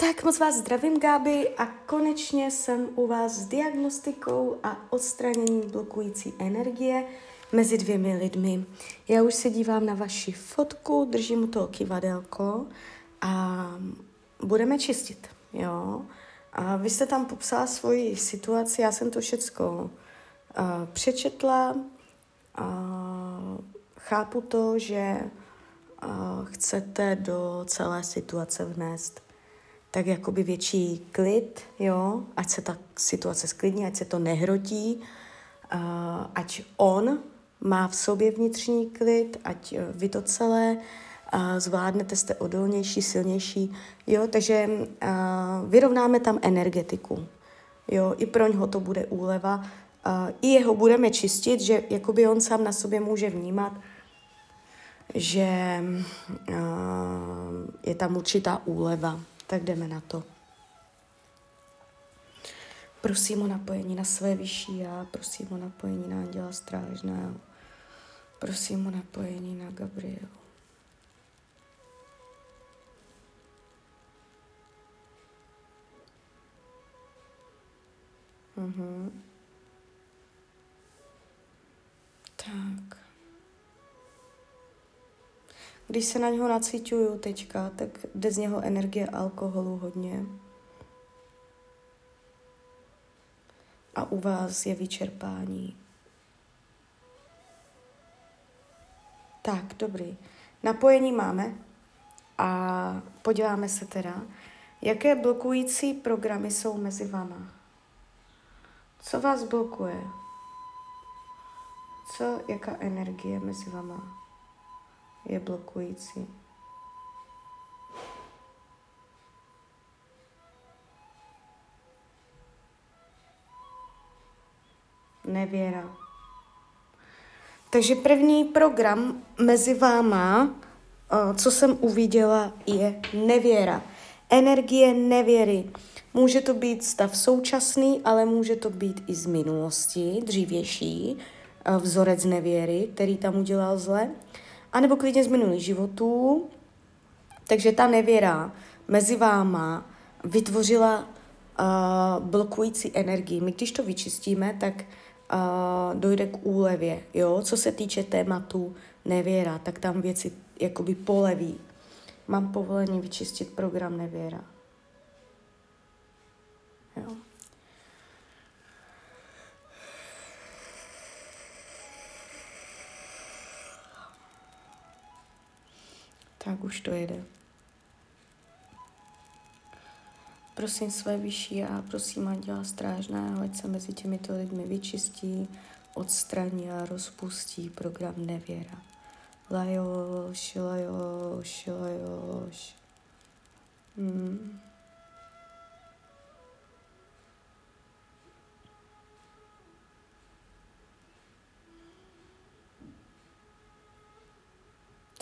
Tak moc vás zdravím, Gáby, a konečně jsem u vás s diagnostikou a odstraněním blokující energie mezi dvěmi lidmi. Já už se dívám na vaši fotku, držím u toho kivadelko a budeme čistit, jo. A vy jste tam popsala svoji situaci, já jsem to všecko uh, přečetla, uh, chápu to, že uh, chcete do celé situace vnést tak jakoby větší klid, jo, ať se ta situace sklidní, ať se to nehrotí, ať on má v sobě vnitřní klid, ať uh, vy to celé zvládnete, jste odolnější, silnější, jo, takže vyrovnáme tam energetiku, jo, i pro něho to bude úleva, i jeho budeme čistit, že jakoby on sám na sobě může vnímat, že je tam určitá úleva, tak jdeme na to. Prosím o napojení na své vyšší já, prosím o napojení na Anděla Strážného, prosím o napojení na Gabrielu. Mhm. Tak. Když se na něho nacítuju teďka, tak jde z něho energie alkoholu hodně. A u vás je vyčerpání. Tak, dobrý. Napojení máme a podíváme se teda, jaké blokující programy jsou mezi vama. Co vás blokuje? Co, jaká energie mezi vama? Je blokující. Nevěra. Takže první program mezi váma, co jsem uviděla, je nevěra. Energie nevěry. Může to být stav současný, ale může to být i z minulosti, dřívější, vzorec nevěry, který tam udělal zle anebo klidně z minulých životů. Takže ta nevěra mezi váma vytvořila uh, blokující energii. My když to vyčistíme, tak uh, dojde k úlevě. Jo? Co se týče tématu nevěra, tak tam věci jakoby poleví. Mám povolení vyčistit program nevěra. Jo. Tak už to jede. Prosím své vyšší a prosím Anděla Strážného, ať se mezi těmito lidmi vyčistí, odstraní a rozpustí program nevěra. Lajoš, lajoš, lajoš. Hmm.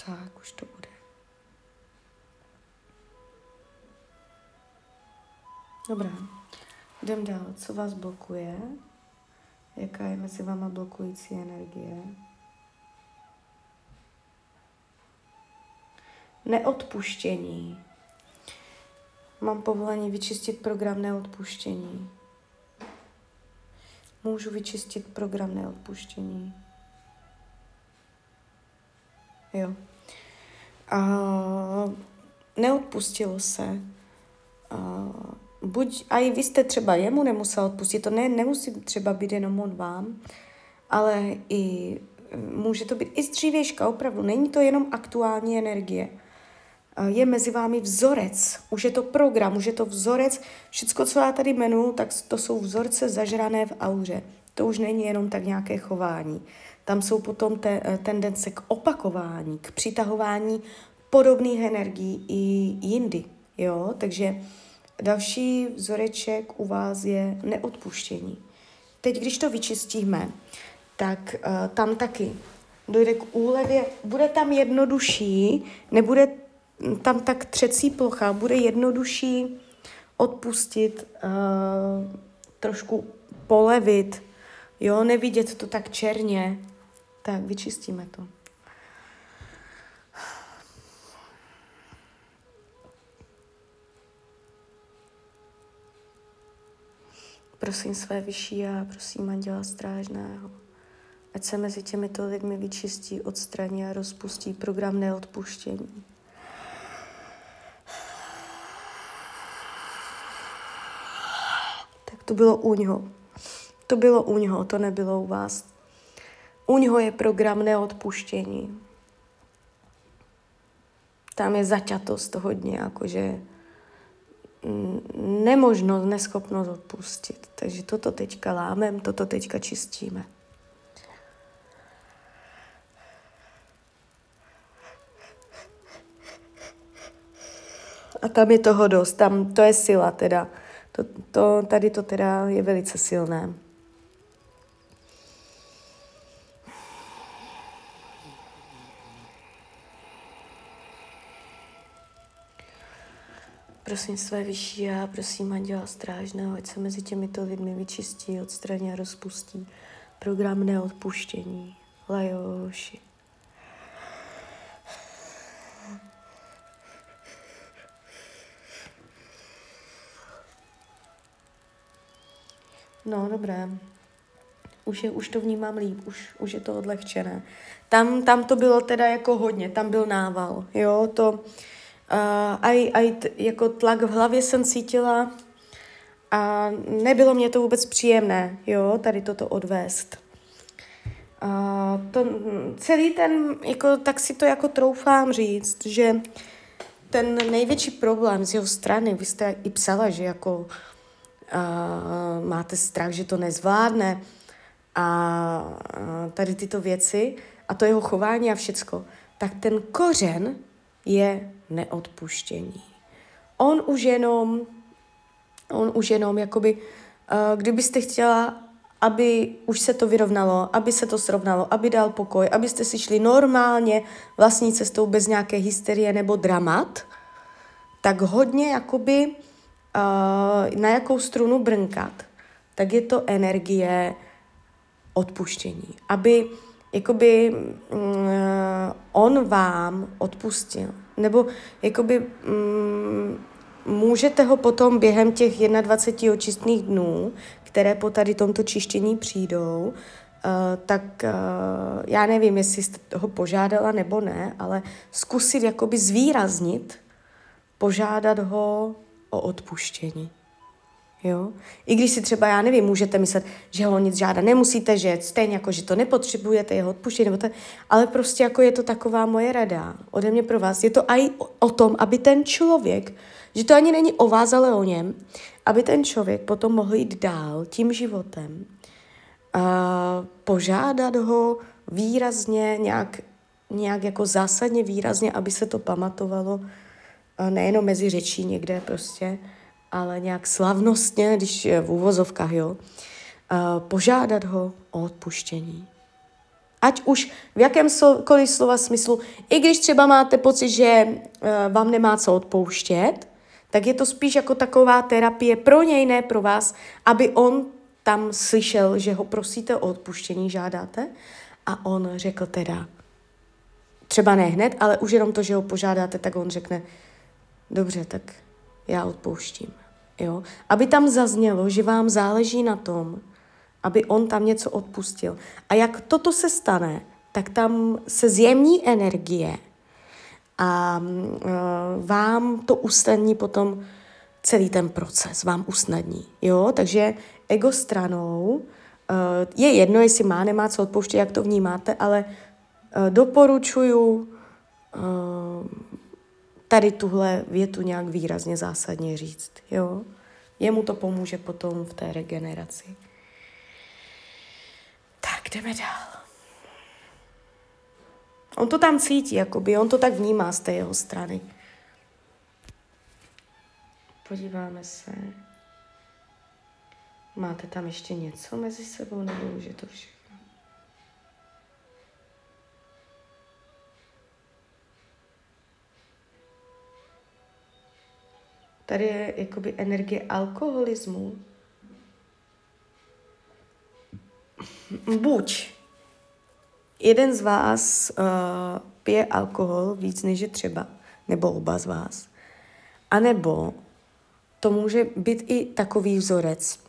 Tak, už to bude. Dobrá, jdem dál. Co vás blokuje? Jaká je mezi váma blokující energie? Neodpuštění. Mám povolení vyčistit program neodpuštění. Můžu vyčistit program neodpuštění. Jo. A neodpustilo se. A buď a i vy jste třeba jemu nemusel odpustit, to ne, nemusí třeba být jenom on vám, ale i může to být i z opravdu, není to jenom aktuální energie. Je mezi vámi vzorec, už je to program, už je to vzorec, všecko, co já tady jmenuji, tak to jsou vzorce zažrané v auře. To už není jenom tak nějaké chování. Tam jsou potom te, tendence k opakování, k přitahování podobných energií i jindy. Jo? Takže Další vzoreček u vás je neodpuštění. Teď, když to vyčistíme, tak uh, tam taky dojde k úlevě, bude tam jednodušší, nebude tam tak třecí plocha, bude jednodušší odpustit, uh, trošku polevit, jo, nevidět to tak černě. Tak, vyčistíme to. Prosím své vyšší a prosím Anděla Strážného, ať se mezi těmito lidmi vyčistí, odstraní a rozpustí program neodpuštění. Tak to bylo u něho. To bylo u něho, to nebylo u vás. U něho je program neodpuštění. Tam je zaťatost hodně, jakože nemožnost, neschopnost odpustit. Takže toto teďka lámem, toto teďka čistíme. A tam je toho dost, tam to je sila teda. To, to, tady to teda je velice silné. Prosím své vyšší já, prosím Anděla Strážného, ať se mezi těmito lidmi vyčistí, odstraní a rozpustí program neodpuštění. Lajoši. No, dobré. Už, je, už to vnímám líp, už, už je to odlehčené. Tam, tam to bylo teda jako hodně, tam byl nával, jo, to, Uh, aj, aj t, jako tlak v hlavě jsem cítila a nebylo mě to vůbec příjemné, jo, tady toto odvést. Uh, to, celý ten, jako, tak si to jako troufám říct, že ten největší problém z jeho strany, vy jste i psala, že jako uh, máte strach, že to nezvládne a uh, tady tyto věci a to jeho chování a všecko, tak ten kořen je neodpuštění. On už jenom, on už jenom, jakoby, uh, kdybyste chtěla, aby už se to vyrovnalo, aby se to srovnalo, aby dal pokoj, abyste si šli normálně vlastní cestou bez nějaké hysterie nebo dramat, tak hodně jakoby uh, na jakou strunu brnkat, tak je to energie odpuštění. Aby jakoby mm, on vám odpustil. Nebo jakoby mm, můžete ho potom během těch 21 očistných dnů, které po tady tomto čištění přijdou, uh, tak uh, já nevím, jestli jste ho požádala nebo ne, ale zkusit jakoby zvýraznit, požádat ho o odpuštění. Jo? I když si třeba, já nevím, můžete myslet, že ho nic žádá, nemusíte, že stejně jako, že to nepotřebujete, jeho odpuštění, nebo to, ale prostě jako je to taková moje rada ode mě pro vás. Je to i o tom, aby ten člověk, že to ani není o vás, ale o něm, aby ten člověk potom mohl jít dál tím životem a požádat ho výrazně, nějak, nějak jako zásadně výrazně, aby se to pamatovalo nejenom mezi řečí někde prostě, ale nějak slavnostně, když je v úvozovkách, jo, požádat ho o odpuštění. Ať už v jakémkoliv slova smyslu, i když třeba máte pocit, že e, vám nemá co odpouštět, tak je to spíš jako taková terapie pro něj, ne pro vás, aby on tam slyšel, že ho prosíte o odpuštění, žádáte a on řekl teda, třeba ne hned, ale už jenom to, že ho požádáte, tak on řekne, dobře, tak já odpouštím. Jo? Aby tam zaznělo, že vám záleží na tom, aby on tam něco odpustil. A jak toto se stane, tak tam se zjemní energie a uh, vám to usnadní potom celý ten proces, vám usnadní. Jo? Takže ego stranou uh, je jedno, jestli má, nemá co odpouštět, jak to vnímáte, ale uh, doporučuju uh, tady tuhle větu nějak výrazně zásadně říct. Jo? Jemu to pomůže potom v té regeneraci. Tak, jdeme dál. On to tam cítí, jakoby, on to tak vnímá z té jeho strany. Podíváme se. Máte tam ještě něco mezi sebou, nebo už je to všechno? Tady je jakoby energie alkoholismu. Buď jeden z vás uh, pije alkohol víc než je třeba, nebo oba z vás, a nebo to může být i takový vzorec,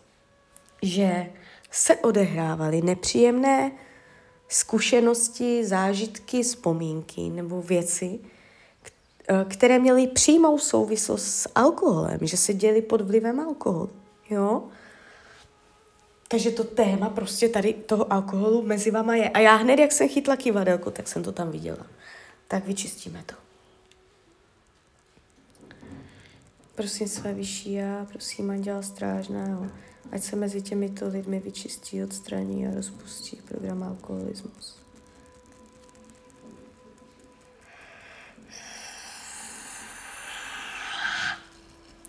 že se odehrávaly nepříjemné zkušenosti, zážitky, vzpomínky nebo věci, které měly přímou souvislost s alkoholem, že se děli pod vlivem alkoholu. Jo? Takže to téma prostě tady toho alkoholu mezi vama je. A já hned, jak jsem chytla kivadelko, tak jsem to tam viděla. Tak vyčistíme to. Prosím své vyšší já, prosím anděla strážného, ať se mezi těmito lidmi vyčistí, odstraní a rozpustí program alkoholismus.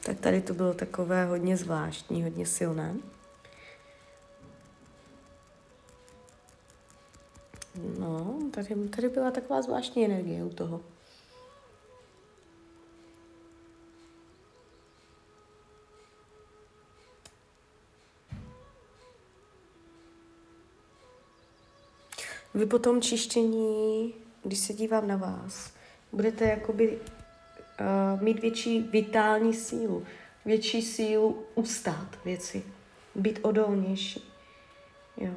Tak tady to bylo takové hodně zvláštní, hodně silné. No, tady, tady byla taková zvláštní energie u toho. Vy po tom čištění, když se dívám na vás, budete jakoby uh, mít větší vitální sílu, větší sílu ustát věci, být odolnější. Jo.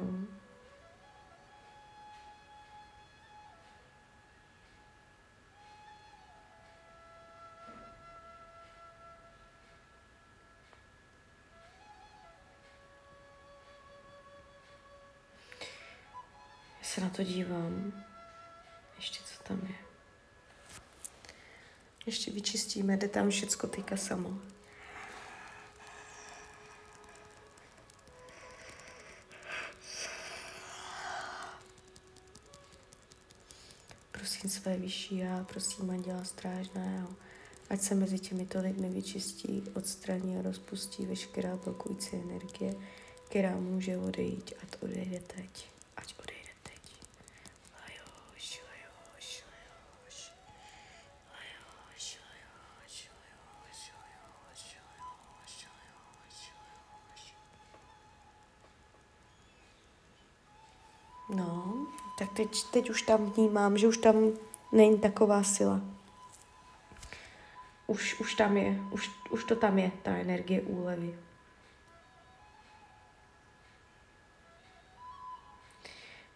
se na to dívám. Ještě vyčistíme, jde tam všecko týka samo. Prosím své vyšší já, prosím Anděla Strážného, ať se mezi těmito lidmi vyčistí, odstraní a rozpustí veškerá blokující energie, která může odejít, ať odejde teď. No, tak teď, teď už tam vnímám, že už tam není taková sila. Už, už tam je, už, už to tam je, ta energie úlevy.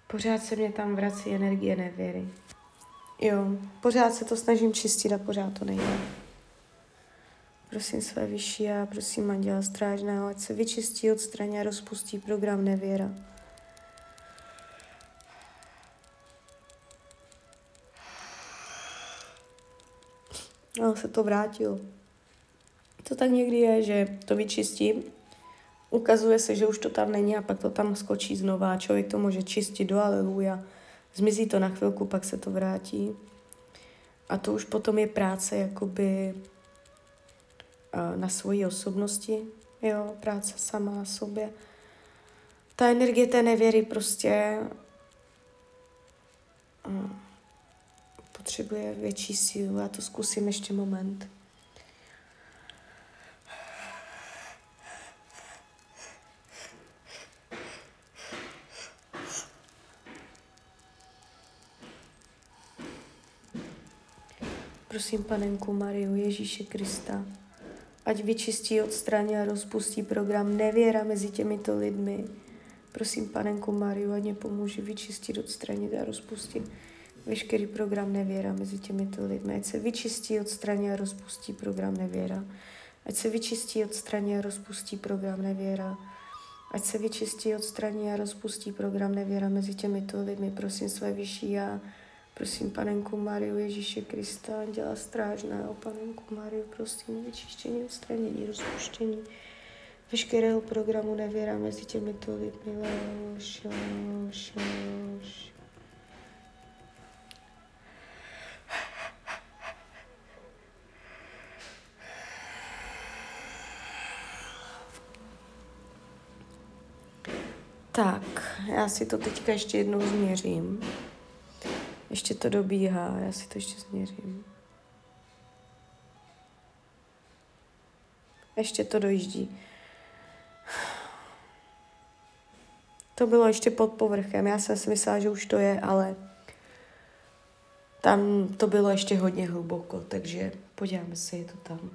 Pořád se mě tam vrací energie nevěry. Jo, pořád se to snažím čistit a pořád to nejde. Prosím své vyšší a prosím Anděla Strážného, ať se vyčistí, odstraní a rozpustí program nevěra. No, se to vrátilo. To tak někdy je, že to vyčistím, ukazuje se, že už to tam není a pak to tam skočí znova. Člověk to může čistit do aleluja. Zmizí to na chvilku, pak se to vrátí. A to už potom je práce jakoby na svoji osobnosti, jo, práce sama na sobě. Ta energie té nevěry prostě potřebuje větší sílu. Já to zkusím ještě moment. Prosím panenku Mariu Ježíše Krista, ať vyčistí, odstraní a rozpustí program nevěra mezi těmito lidmi. Prosím panenku Mariu, ať mě pomůže vyčistit, odstranit a rozpustit veškerý program nevěra mezi těmito lidmi. Ať se vyčistí, odstraní a rozpustí program nevěra. Ať se vyčistí, odstraní a rozpustí program nevěra. Ať se vyčistí, odstraní a rozpustí program nevěra mezi těmito lidmi. Prosím své vyšší já, prosím panenku Mariu Ježíše Krista, dělá strážného, panenku Mariu, prosím vyčištění, odstranění, rozpuštění veškerého programu nevěra mezi těmito lidmi. Lož, lož, lož. Tak, já si to teďka ještě jednou změřím. Ještě to dobíhá, já si to ještě změřím. Ještě to dojíždí. To bylo ještě pod povrchem. Já jsem si myslela, že už to je, ale tam to bylo ještě hodně hluboko, takže podíváme se, je to tam.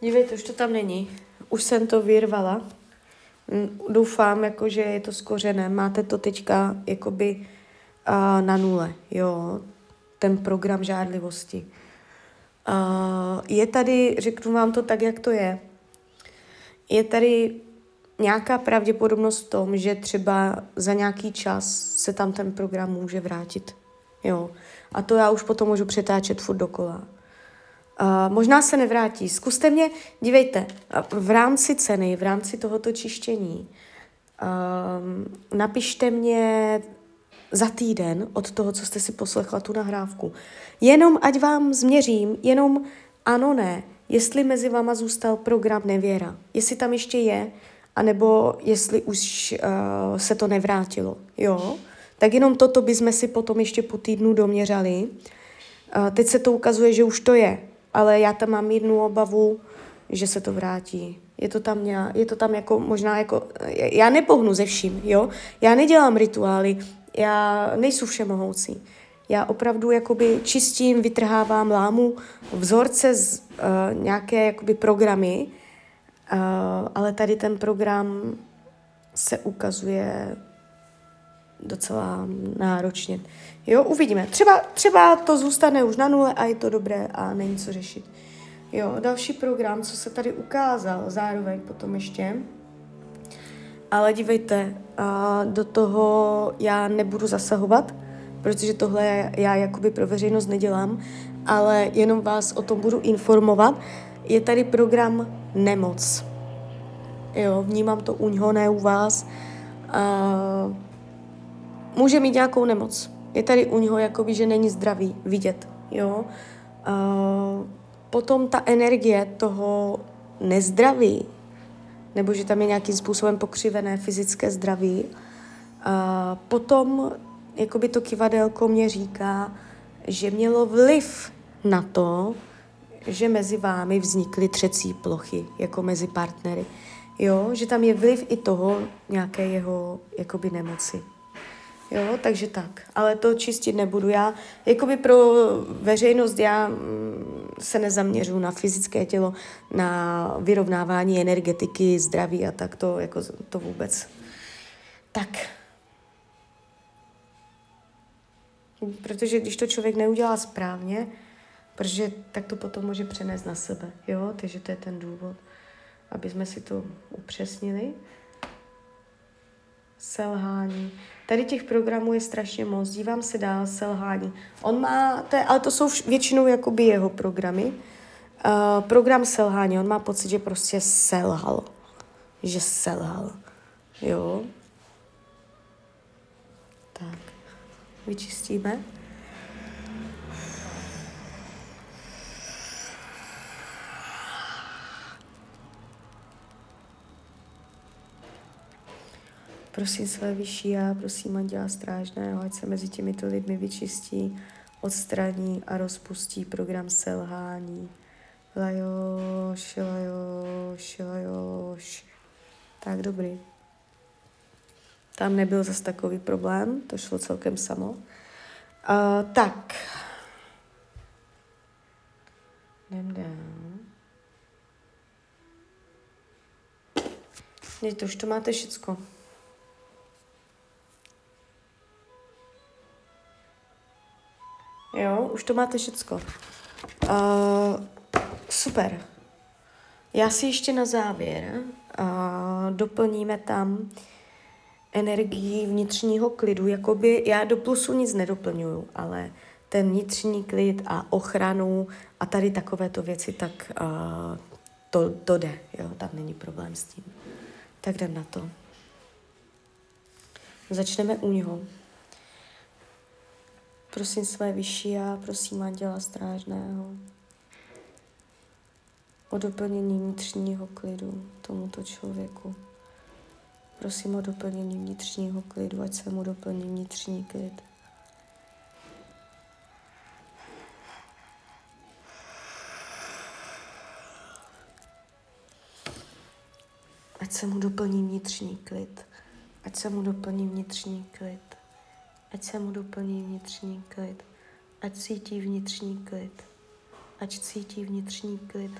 Dívejte, už to tam není. Už jsem to vyrvala. Doufám, jako, že je to skořené. Máte to teďka jakoby uh, na nule, jo, ten program žádlivosti. Uh, je tady, řeknu vám to tak, jak to je, je tady nějaká pravděpodobnost v tom, že třeba za nějaký čas se tam ten program může vrátit. Jo. A to já už potom můžu přetáčet furt dokola. Uh, možná se nevrátí. Zkuste mě, dívejte, v rámci ceny, v rámci tohoto čištění, uh, napište mě za týden od toho, co jste si poslechla tu nahrávku. Jenom ať vám změřím, jenom ano, ne, jestli mezi váma zůstal program nevěra, jestli tam ještě je, anebo jestli už uh, se to nevrátilo, jo? Tak jenom toto bychom si potom ještě po týdnu doměřali. Uh, teď se to ukazuje, že už to je, ale já tam mám jednu obavu, že se to vrátí. Je to tam, je to tam jako možná jako, já nepohnu ze vším, jo? Já nedělám rituály, já nejsou všemohoucí. Já opravdu jakoby čistím, vytrhávám, lámu vzorce z uh, nějaké jakoby programy, uh, ale tady ten program se ukazuje docela náročně. Jo, uvidíme. Třeba, třeba to zůstane už na nule a je to dobré a není co řešit. Jo, další program, co se tady ukázal, zároveň potom ještě. Ale dívejte, a do toho já nebudu zasahovat, protože tohle já jakoby pro veřejnost nedělám, ale jenom vás o tom budu informovat. Je tady program Nemoc. Jo, vnímám to u něho, ne u vás. A může mít nějakou nemoc. Je tady u něho jakoby, že není zdravý, vidět. Jo. A potom ta energie toho nezdraví, nebo že tam je nějakým způsobem pokřivené fyzické zdraví. A potom jakoby to kivadelko mě říká, že mělo vliv na to, že mezi vámi vznikly třecí plochy, jako mezi partnery. Jo, že tam je vliv i toho nějaké jeho jakoby nemoci. Jo, takže tak. Ale to čistit nebudu. Já, jakoby pro veřejnost, já mm, se nezaměřu na fyzické tělo, na vyrovnávání energetiky, zdraví a tak to, jako to vůbec. Tak. Protože když to člověk neudělá správně, protože tak to potom může přenést na sebe, jo? Takže to je ten důvod, aby jsme si to upřesnili. Selhání. Tady těch programů je strašně moc. Dívám se dál, selhání. On má, to je, ale to jsou většinou jakoby jeho programy. Uh, program selhání, on má pocit, že prostě selhal. Že selhal. Jo. Tak. Vyčistíme. Prosím své vyšší já, prosím Anděla Strážného, ať se mezi těmito lidmi vyčistí, odstraní a rozpustí program selhání. Lajoš, lajoš, lajoš. Tak, dobrý. Tam nebyl zase takový problém, to šlo celkem samo. Uh, tak. Jdem dál. to už to máte všecko. Jo, už to máte všecko. Uh, super. Já si ještě na závěr uh, doplníme tam energii vnitřního klidu, jakoby já do plusu nic nedoplňuju, ale ten vnitřní klid a ochranu a tady takovéto věci, tak uh, to, to jde, jo, tam není problém s tím. Tak jdem na to. Začneme u něho. Prosím své vyšší a prosím Anděla Strážného o doplnění vnitřního klidu tomuto člověku. Prosím o doplnění vnitřního klidu, ať se mu doplní vnitřní klid. Ať se mu doplní vnitřní klid. Ať se mu doplní vnitřní klid. Ať se mu doplní vnitřní klid. Ať cítí vnitřní klid. Ať cítí vnitřní klid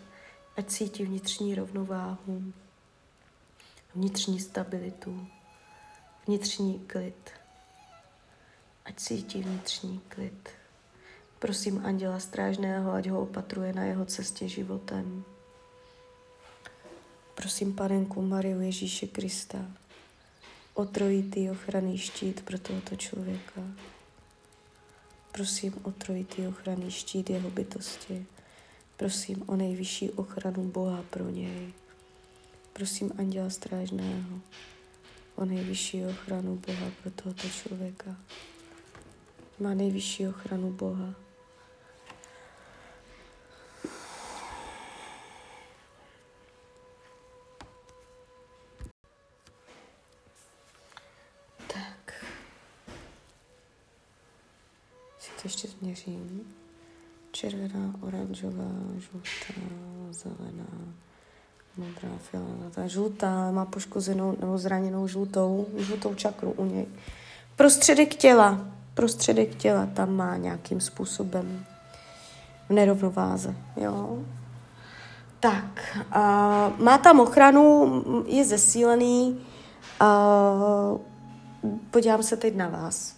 ať cítí vnitřní rovnováhu, vnitřní stabilitu, vnitřní klid. Ať cítí vnitřní klid. Prosím Anděla Strážného, ať ho opatruje na jeho cestě životem. Prosím Panenku Mariu Ježíše Krista o trojitý ochranný štít pro tohoto člověka. Prosím o trojitý ochranný štít jeho bytosti. Prosím o nejvyšší ochranu Boha pro něj. Prosím Anděla Strážného o nejvyšší ochranu Boha pro tohoto člověka. Má nejvyšší ochranu Boha. Změřím. Červená, oranžová, žlutá, zelená, modrá, fialová. Ta žlutá má poškozenou nebo zraněnou žlutou, žlutou čakru u něj. Prostředek těla, prostředek těla tam má nějakým způsobem v nerovnováze, jo. Tak, a má tam ochranu, je zesílený, a podívám se teď na vás.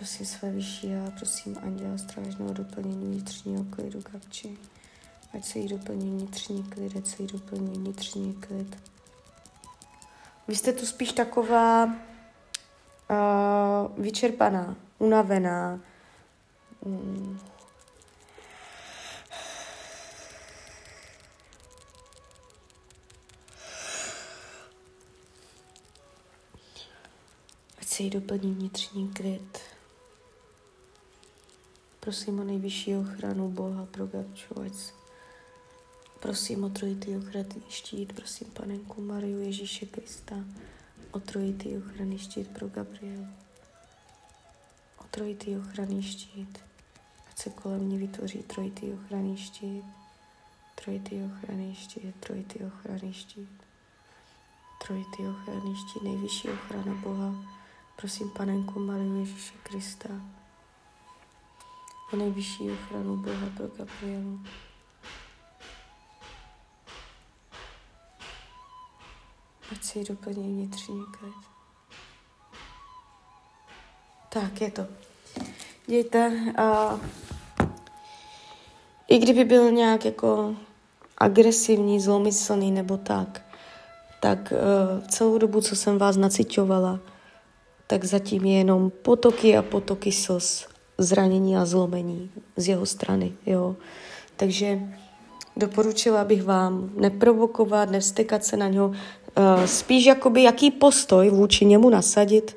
Prosím své vyšší a prosím anděla strážného doplnění vnitřního klidu kapči. Ať se jí doplní vnitřní klid, ať se jí doplní vnitřní klid. Vy jste tu spíš taková uh, vyčerpaná, unavená. Mm. Ať se jí doplní vnitřní klid. Prosím o nejvyšší ochranu Boha pro Gabču, ať Prosím o trojitý ochranný štít, prosím panenku Mariu Ježíše Krista, o trojitý ochranný štít pro Gabriel. O trojitý ochranný štít, ať se kolem ní vytvoří trojitý ochranný štít, trojitý ochranný štít, trojitý ochranný štít, trojitý ochranný štít, nejvyšší ochrana Boha, prosím panenku Mariu Ježíše Krista, o nejvyšší ochranu Boha pro Gabrielu. Ať si doplní vnitřní klid. Tak, je to. Dějte, uh, i kdyby byl nějak jako agresivní, zlomyslný nebo tak, tak uh, celou dobu, co jsem vás naciťovala, tak zatím je jenom potoky a potoky slz, zranění a zlomení z jeho strany, jo. Takže doporučila bych vám neprovokovat, nevstekat se na něho, uh, spíš jakoby jaký postoj vůči němu nasadit,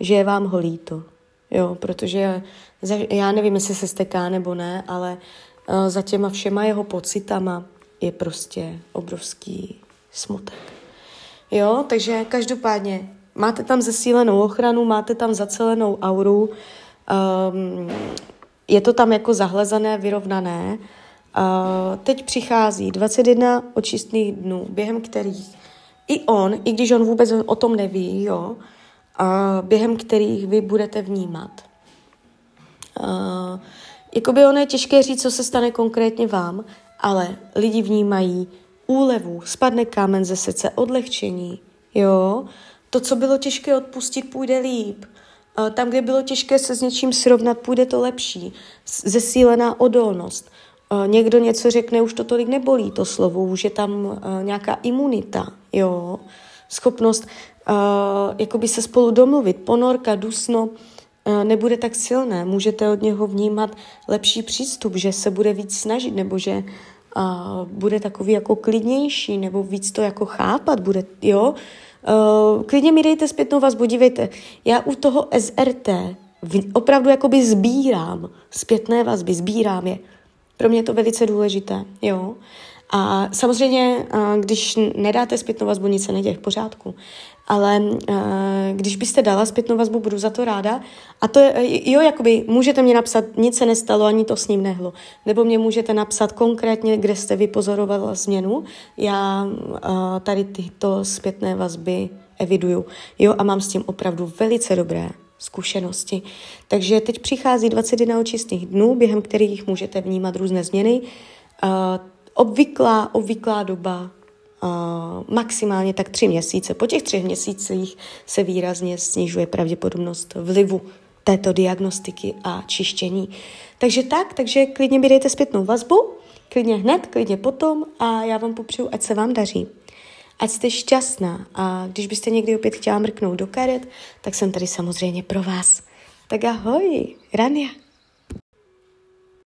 že je vám ho líto. Jo, protože já nevím, jestli se steká nebo ne, ale uh, za těma všema jeho pocitama je prostě obrovský smutek. Jo, takže každopádně máte tam zesílenou ochranu, máte tam zacelenou auru, um, je to tam jako zahlezané, vyrovnané. Uh, teď přichází 21 očistných dnů, během kterých i on, i když on vůbec o tom neví, jo, a během kterých vy budete vnímat. Uh, jakoby ono je těžké říct, co se stane konkrétně vám, ale lidi vnímají úlevu, spadne kámen ze srdce, odlehčení, jo. To, co bylo těžké odpustit, půjde líp. Uh, tam, kde bylo těžké se s něčím srovnat, půjde to lepší. Zesílená odolnost. Uh, někdo něco řekne, už to tolik nebolí, to slovo, už je tam uh, nějaká imunita, jo, schopnost jakoby se spolu domluvit, ponorka, dusno, nebude tak silné. Můžete od něho vnímat lepší přístup, že se bude víc snažit, nebo že bude takový jako klidnější, nebo víc to jako chápat bude, jo. Uh, klidně mi dejte zpětnou vazbu, dívejte, já u toho SRT v, opravdu jakoby sbírám zpětné vazby, sbírám je. Pro mě je to velice důležité, jo. A samozřejmě, když nedáte zpětnou vazbu, nic se neděje v pořádku. Ale když byste dala zpětnou vazbu, budu za to ráda. A to je, jo, jakoby můžete mě napsat, nic se nestalo, ani to s ním nehlo. Nebo mě můžete napsat konkrétně, kde jste vypozorovala změnu. Já tady tyto zpětné vazby eviduju. Jo, a mám s tím opravdu velice dobré zkušenosti. Takže teď přichází 21 očistných dnů, během kterých můžete vnímat různé změny obvyklá, obvyklá doba uh, maximálně tak tři měsíce. Po těch třech měsících se výrazně snižuje pravděpodobnost vlivu této diagnostiky a čištění. Takže tak, takže klidně mi dejte zpětnou vazbu, klidně hned, klidně potom a já vám popřeju, ať se vám daří. Ať jste šťastná a když byste někdy opět chtěla mrknout do karet, tak jsem tady samozřejmě pro vás. Tak ahoj, Rania.